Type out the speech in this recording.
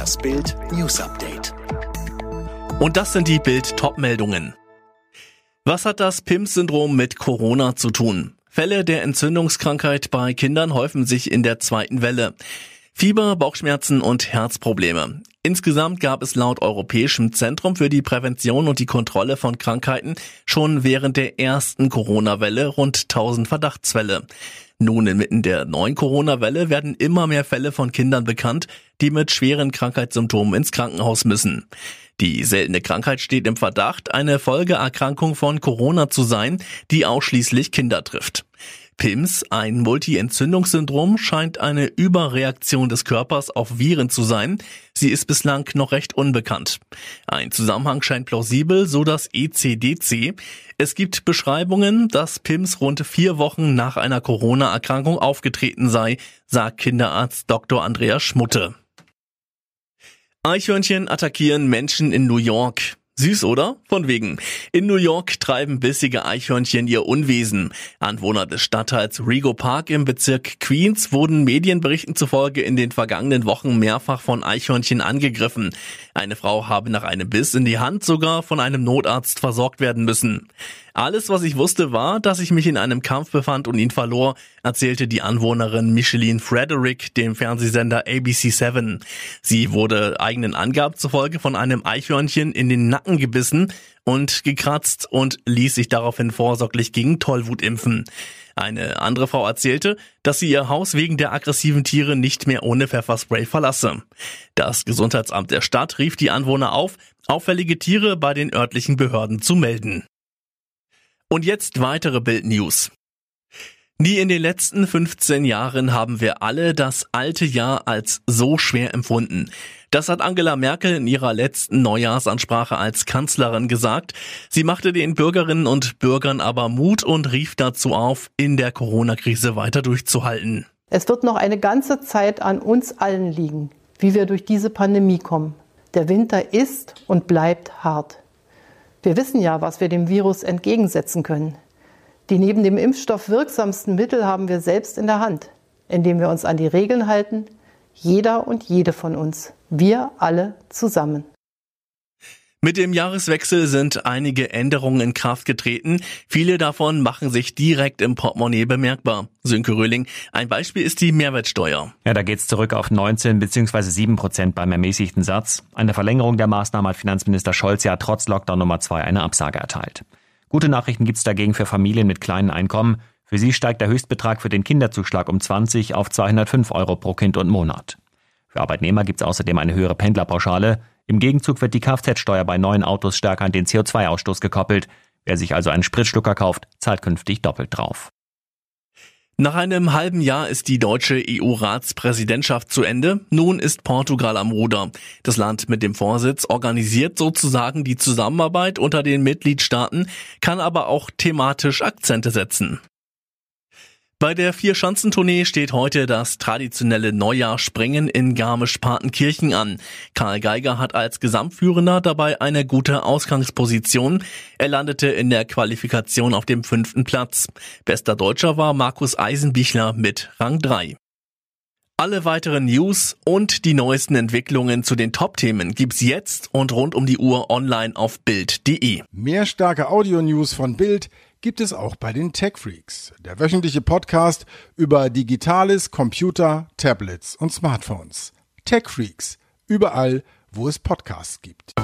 Das Bild News Update. Und das sind die Bild Topmeldungen. Was hat das PIMS-Syndrom mit Corona zu tun? Fälle der Entzündungskrankheit bei Kindern häufen sich in der zweiten Welle. Fieber, Bauchschmerzen und Herzprobleme. Insgesamt gab es laut Europäischem Zentrum für die Prävention und die Kontrolle von Krankheiten schon während der ersten Corona-Welle rund 1000 Verdachtsfälle. Nun inmitten der neuen Corona-Welle werden immer mehr Fälle von Kindern bekannt, die mit schweren Krankheitssymptomen ins Krankenhaus müssen. Die seltene Krankheit steht im Verdacht, eine Folgeerkrankung von Corona zu sein, die ausschließlich Kinder trifft. PIMS, ein Multi-Entzündungssyndrom, scheint eine Überreaktion des Körpers auf Viren zu sein. Sie ist bislang noch recht unbekannt. Ein Zusammenhang scheint plausibel, so das ECDC. Es gibt Beschreibungen, dass PIMS rund vier Wochen nach einer Corona-Erkrankung aufgetreten sei, sagt Kinderarzt Dr. Andreas Schmutte. Eichhörnchen attackieren Menschen in New York. Süß, oder? Von wegen. In New York treiben bissige Eichhörnchen ihr Unwesen. Anwohner des Stadtteils Rego Park im Bezirk Queens wurden Medienberichten zufolge in den vergangenen Wochen mehrfach von Eichhörnchen angegriffen. Eine Frau habe nach einem Biss in die Hand sogar von einem Notarzt versorgt werden müssen. Alles, was ich wusste, war, dass ich mich in einem Kampf befand und ihn verlor, erzählte die Anwohnerin Micheline Frederick dem Fernsehsender ABC7. Sie wurde eigenen Angaben zufolge von einem Eichhörnchen in den Nacken gebissen und gekratzt und ließ sich daraufhin vorsorglich gegen Tollwut impfen. Eine andere Frau erzählte, dass sie ihr Haus wegen der aggressiven Tiere nicht mehr ohne Pfefferspray verlasse. Das Gesundheitsamt der Stadt rief die Anwohner auf, auffällige Tiere bei den örtlichen Behörden zu melden. Und jetzt weitere Bild-News. Nie in den letzten 15 Jahren haben wir alle das alte Jahr als so schwer empfunden. Das hat Angela Merkel in ihrer letzten Neujahrsansprache als Kanzlerin gesagt. Sie machte den Bürgerinnen und Bürgern aber Mut und rief dazu auf, in der Corona-Krise weiter durchzuhalten. Es wird noch eine ganze Zeit an uns allen liegen, wie wir durch diese Pandemie kommen. Der Winter ist und bleibt hart. Wir wissen ja, was wir dem Virus entgegensetzen können. Die neben dem Impfstoff wirksamsten Mittel haben wir selbst in der Hand, indem wir uns an die Regeln halten, jeder und jede von uns, wir alle zusammen. Mit dem Jahreswechsel sind einige Änderungen in Kraft getreten. Viele davon machen sich direkt im Portemonnaie bemerkbar. Sönke Röhling, ein Beispiel ist die Mehrwertsteuer. Ja, da geht's zurück auf 19 bzw. 7 Prozent beim ermäßigten Satz. Eine Verlängerung der Maßnahme hat Finanzminister Scholz ja trotz Lockdown Nummer 2 eine Absage erteilt. Gute Nachrichten gibt's dagegen für Familien mit kleinen Einkommen. Für sie steigt der Höchstbetrag für den Kinderzuschlag um 20 auf 205 Euro pro Kind und Monat. Für Arbeitnehmer gibt's außerdem eine höhere Pendlerpauschale. Im Gegenzug wird die Kfz-Steuer bei neuen Autos stärker an den CO2-Ausstoß gekoppelt. Wer sich also einen Spritschlucker kauft, zahlt künftig doppelt drauf. Nach einem halben Jahr ist die deutsche EU-Ratspräsidentschaft zu Ende. Nun ist Portugal am Ruder. Das Land mit dem Vorsitz organisiert sozusagen die Zusammenarbeit unter den Mitgliedstaaten, kann aber auch thematisch Akzente setzen. Bei der Vier-Schanzentournee steht heute das traditionelle Neujahrspringen in Garmisch-Partenkirchen an. Karl Geiger hat als Gesamtführender dabei eine gute Ausgangsposition. Er landete in der Qualifikation auf dem fünften Platz. Bester Deutscher war Markus Eisenbichler mit Rang 3. Alle weiteren News und die neuesten Entwicklungen zu den Top-Themen gibt's jetzt und rund um die Uhr online auf Bild.de. Mehr starke Audio-News von Bild gibt es auch bei den Tech Freaks, der wöchentliche Podcast über Digitales, Computer, Tablets und Smartphones. Tech Freaks, überall, wo es Podcasts gibt.